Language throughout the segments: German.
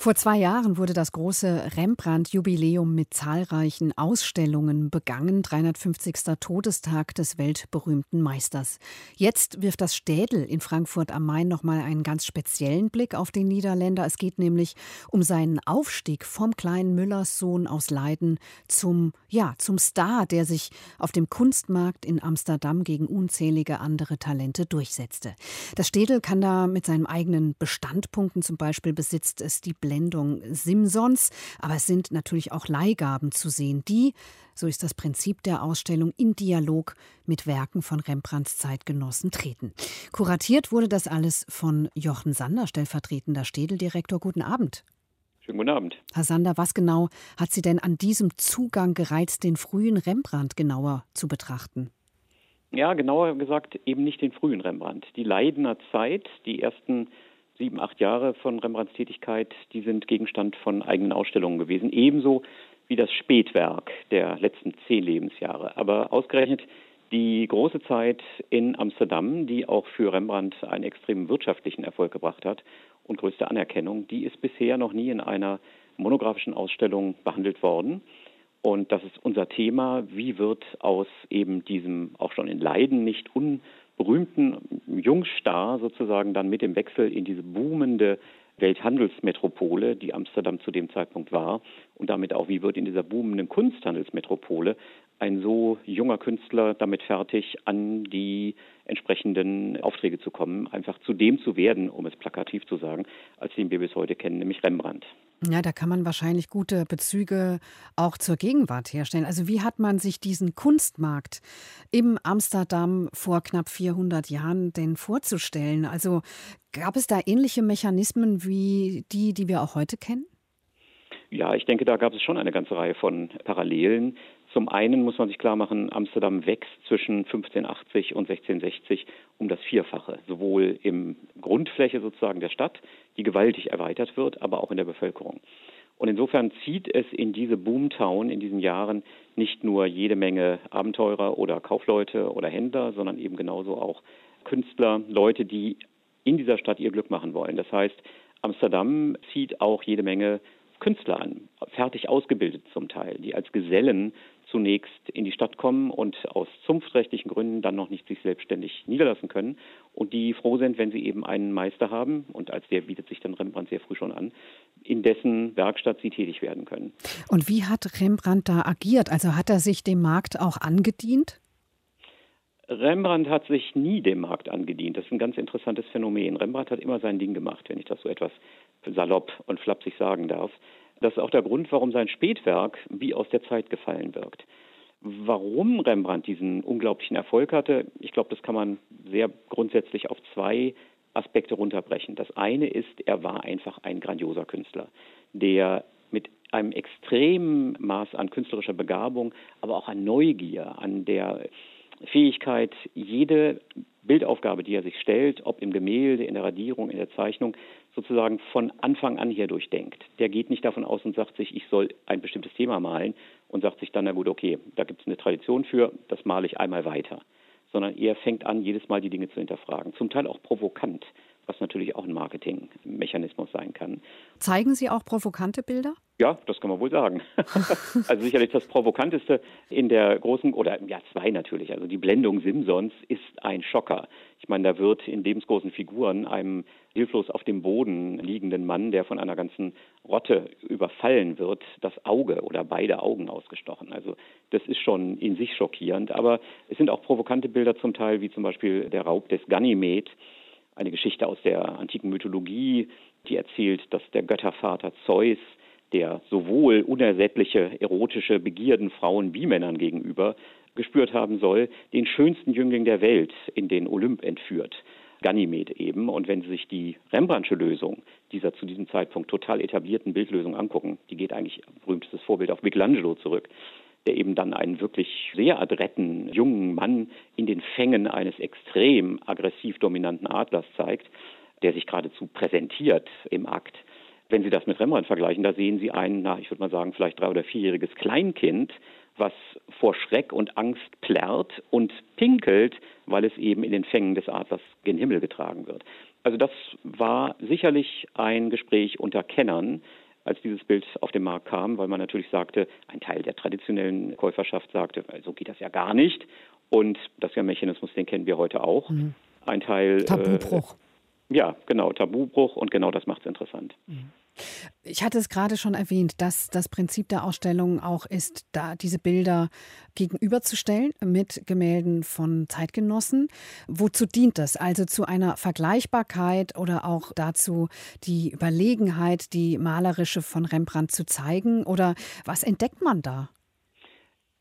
vor zwei Jahren wurde das große Rembrandt-Jubiläum mit zahlreichen Ausstellungen begangen, 350. Todestag des weltberühmten Meisters. Jetzt wirft das Städel in Frankfurt am Main nochmal einen ganz speziellen Blick auf den Niederländer. Es geht nämlich um seinen Aufstieg vom kleinen Müllerssohn aus Leiden zum, ja, zum Star, der sich auf dem Kunstmarkt in Amsterdam gegen unzählige andere Talente durchsetzte. Das Städel kann da mit seinen eigenen Bestandpunkten, zum Beispiel besitzt es die Blendung Simsons, aber es sind natürlich auch Leihgaben zu sehen, die, so ist das Prinzip der Ausstellung, in Dialog mit Werken von Rembrandts Zeitgenossen treten. Kuratiert wurde das alles von Jochen Sander, stellvertretender Städeldirektor. Guten Abend. Schönen guten Abend. Herr Sander, was genau hat Sie denn an diesem Zugang gereizt, den frühen Rembrandt genauer zu betrachten? Ja, genauer gesagt eben nicht den frühen Rembrandt. Die Leidener Zeit, die ersten sieben, acht Jahre von Rembrandts Tätigkeit, die sind Gegenstand von eigenen Ausstellungen gewesen. Ebenso wie das Spätwerk der letzten zehn Lebensjahre. Aber ausgerechnet die große Zeit in Amsterdam, die auch für Rembrandt einen extremen wirtschaftlichen Erfolg gebracht hat und größte Anerkennung, die ist bisher noch nie in einer monografischen Ausstellung behandelt worden. Und das ist unser Thema. Wie wird aus eben diesem auch schon in Leiden nicht un berühmten Jungstar sozusagen dann mit dem Wechsel in diese boomende Welthandelsmetropole, die Amsterdam zu dem Zeitpunkt war, und damit auch, wie wird in dieser boomenden Kunsthandelsmetropole ein so junger Künstler damit fertig, an die entsprechenden Aufträge zu kommen, einfach zu dem zu werden, um es plakativ zu sagen, als den wir bis heute kennen, nämlich Rembrandt. Ja, da kann man wahrscheinlich gute Bezüge auch zur Gegenwart herstellen. Also wie hat man sich diesen Kunstmarkt im Amsterdam vor knapp 400 Jahren denn vorzustellen? Also gab es da ähnliche Mechanismen wie die, die wir auch heute kennen? Ja, ich denke, da gab es schon eine ganze Reihe von Parallelen. Zum einen muss man sich klar machen, Amsterdam wächst zwischen 1580 und 1660 um das Vierfache, sowohl im Grundfläche sozusagen der Stadt, die gewaltig erweitert wird, aber auch in der Bevölkerung. Und insofern zieht es in diese Boomtown in diesen Jahren nicht nur jede Menge Abenteurer oder Kaufleute oder Händler, sondern eben genauso auch Künstler, Leute, die in dieser Stadt ihr Glück machen wollen. Das heißt, Amsterdam zieht auch jede Menge Künstler an, fertig ausgebildet zum Teil, die als Gesellen zunächst in die Stadt kommen und aus zunftrechtlichen Gründen dann noch nicht sich selbstständig niederlassen können und die froh sind, wenn sie eben einen Meister haben und als der bietet sich dann Rembrandt sehr früh schon an, in dessen Werkstatt sie tätig werden können. Und wie hat Rembrandt da agiert? Also hat er sich dem Markt auch angedient? Rembrandt hat sich nie dem Markt angedient. Das ist ein ganz interessantes Phänomen. Rembrandt hat immer sein Ding gemacht, wenn ich das so etwas salopp und flapsig sagen darf. Das ist auch der Grund, warum sein Spätwerk wie aus der Zeit gefallen wirkt. Warum Rembrandt diesen unglaublichen Erfolg hatte, ich glaube, das kann man sehr grundsätzlich auf zwei Aspekte runterbrechen. Das eine ist, er war einfach ein grandioser Künstler, der mit einem extremen Maß an künstlerischer Begabung, aber auch an Neugier, an der Fähigkeit, jede Bildaufgabe, die er sich stellt, ob im Gemälde, in der Radierung, in der Zeichnung, sozusagen von Anfang an hier durchdenkt. Der geht nicht davon aus und sagt sich, ich soll ein bestimmtes Thema malen und sagt sich dann, na gut, okay, da gibt es eine Tradition für, das male ich einmal weiter. Sondern er fängt an, jedes Mal die Dinge zu hinterfragen. Zum Teil auch provokant, was natürlich auch ein Marketingmechanismus sein kann. Zeigen Sie auch provokante Bilder? Ja, das kann man wohl sagen. also sicherlich das Provokanteste in der großen, oder ja, zwei natürlich. Also die Blendung Simsons ist ein Schocker. Ich meine, da wird in lebensgroßen Figuren einem hilflos auf dem Boden liegenden Mann, der von einer ganzen Rotte überfallen wird, das Auge oder beide Augen ausgestochen. Also das ist schon in sich schockierend. Aber es sind auch provokante Bilder zum Teil, wie zum Beispiel der Raub des Ganymed, eine Geschichte aus der antiken Mythologie, die erzählt, dass der Göttervater Zeus der sowohl unersättliche erotische Begierden Frauen wie Männern gegenüber gespürt haben soll, den schönsten Jüngling der Welt in den Olymp entführt. Ganymed eben. Und wenn Sie sich die Rembrandtsche Lösung dieser zu diesem Zeitpunkt total etablierten Bildlösung angucken, die geht eigentlich berühmtes Vorbild auf Michelangelo zurück, der eben dann einen wirklich sehr adretten jungen Mann in den Fängen eines extrem aggressiv dominanten Adlers zeigt, der sich geradezu präsentiert im Akt. Wenn Sie das mit Rembrandt vergleichen, da sehen Sie ein, na, ich würde mal sagen, vielleicht drei- oder vierjähriges Kleinkind, was vor Schreck und Angst plärrt und pinkelt, weil es eben in den Fängen des Adlers gen Himmel getragen wird. Also das war sicherlich ein Gespräch unter Kennern, als dieses Bild auf den Markt kam, weil man natürlich sagte, ein Teil der traditionellen Käuferschaft sagte, so geht das ja gar nicht. Und das ist ja ein Mechanismus, den kennen wir heute auch. Mhm. Ein Teil. Tabubruch. Äh, ja, genau, Tabubruch und genau das macht es interessant. Mhm. Ich hatte es gerade schon erwähnt, dass das Prinzip der Ausstellung auch ist, da diese Bilder gegenüberzustellen mit Gemälden von Zeitgenossen. Wozu dient das? Also zu einer Vergleichbarkeit oder auch dazu, die Überlegenheit, die malerische von Rembrandt zu zeigen? Oder was entdeckt man da?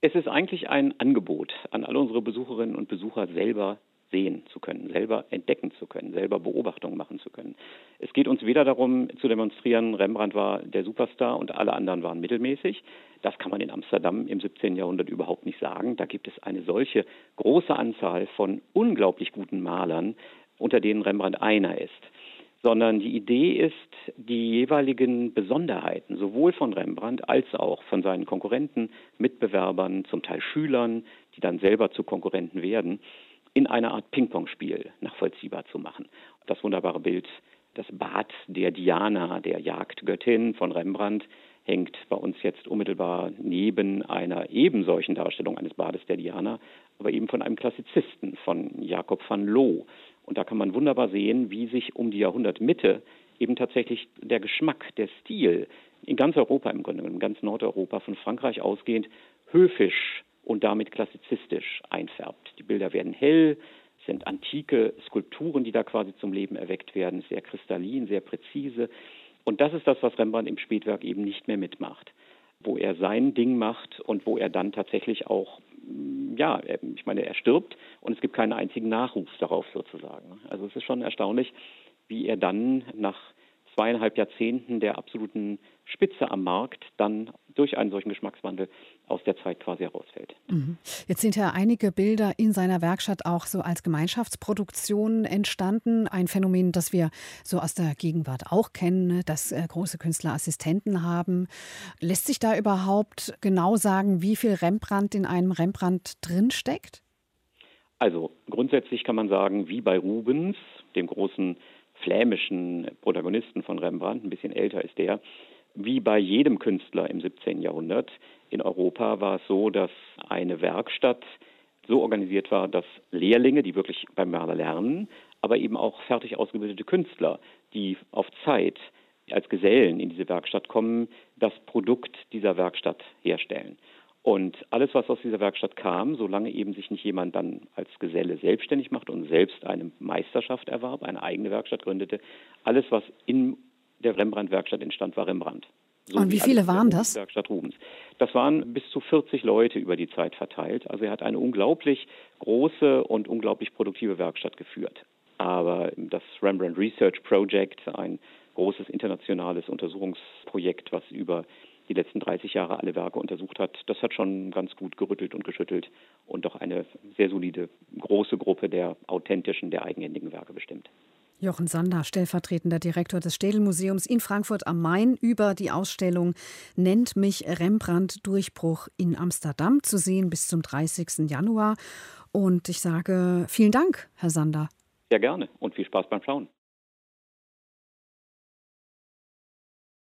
Es ist eigentlich ein Angebot an alle unsere Besucherinnen und Besucher selber sehen zu können, selber entdecken zu können, selber Beobachtungen machen zu können. Es geht uns weder darum zu demonstrieren, Rembrandt war der Superstar und alle anderen waren mittelmäßig. Das kann man in Amsterdam im 17. Jahrhundert überhaupt nicht sagen. Da gibt es eine solche große Anzahl von unglaublich guten Malern, unter denen Rembrandt einer ist sondern die Idee ist, die jeweiligen Besonderheiten sowohl von Rembrandt als auch von seinen Konkurrenten, Mitbewerbern, zum Teil Schülern, die dann selber zu Konkurrenten werden, in einer Art Ping-Pong-Spiel nachvollziehbar zu machen. Das wunderbare Bild, das Bad der Diana, der Jagdgöttin von Rembrandt, hängt bei uns jetzt unmittelbar neben einer ebensolchen Darstellung eines Bades der Diana, aber eben von einem Klassizisten, von Jakob van Loo. Und da kann man wunderbar sehen, wie sich um die Jahrhundertmitte eben tatsächlich der Geschmack, der Stil in ganz Europa im Grunde, in ganz Nordeuropa, von Frankreich ausgehend, höfisch und damit klassizistisch einfärbt. Die Bilder werden hell, sind antike Skulpturen, die da quasi zum Leben erweckt werden, sehr kristallin, sehr präzise. Und das ist das, was Rembrandt im Spätwerk eben nicht mehr mitmacht, wo er sein Ding macht und wo er dann tatsächlich auch, mm, ja, ich meine, er stirbt und es gibt keinen einzigen Nachruf darauf sozusagen. Also es ist schon erstaunlich, wie er dann nach zweieinhalb Jahrzehnten der absoluten Spitze am Markt dann durch einen solchen Geschmackswandel aus der Zeit quasi herausfällt. Mhm. Jetzt sind ja einige Bilder in seiner Werkstatt auch so als Gemeinschaftsproduktion entstanden. Ein Phänomen, das wir so aus der Gegenwart auch kennen, dass äh, große Künstler Assistenten haben. Lässt sich da überhaupt genau sagen, wie viel Rembrandt in einem Rembrandt drinsteckt? Also grundsätzlich kann man sagen, wie bei Rubens, dem großen flämischen Protagonisten von Rembrandt, ein bisschen älter ist der, wie bei jedem Künstler im 17. Jahrhundert in Europa war es so, dass eine Werkstatt so organisiert war, dass Lehrlinge, die wirklich beim Maler lernen, aber eben auch fertig ausgebildete Künstler, die auf Zeit als Gesellen in diese Werkstatt kommen, das Produkt dieser Werkstatt herstellen. Und alles, was aus dieser Werkstatt kam, solange eben sich nicht jemand dann als Geselle selbstständig macht und selbst eine Meisterschaft erwarb, eine eigene Werkstatt gründete, alles, was in der Rembrandt-Werkstatt entstand, war Rembrandt. So und wie viele waren das? Werkstatt Rubens. Das waren bis zu 40 Leute über die Zeit verteilt. Also er hat eine unglaublich große und unglaublich produktive Werkstatt geführt. Aber das Rembrandt Research Project, ein großes internationales Untersuchungsprojekt, was über die letzten 30 Jahre alle Werke untersucht hat, das hat schon ganz gut gerüttelt und geschüttelt und doch eine sehr solide, große Gruppe der authentischen, der eigenhändigen Werke bestimmt. Jochen Sander, stellvertretender Direktor des Städel-Museums in Frankfurt am Main, über die Ausstellung Nennt mich Rembrandt Durchbruch in Amsterdam zu sehen bis zum 30. Januar. Und ich sage vielen Dank, Herr Sander. Sehr gerne und viel Spaß beim Schauen.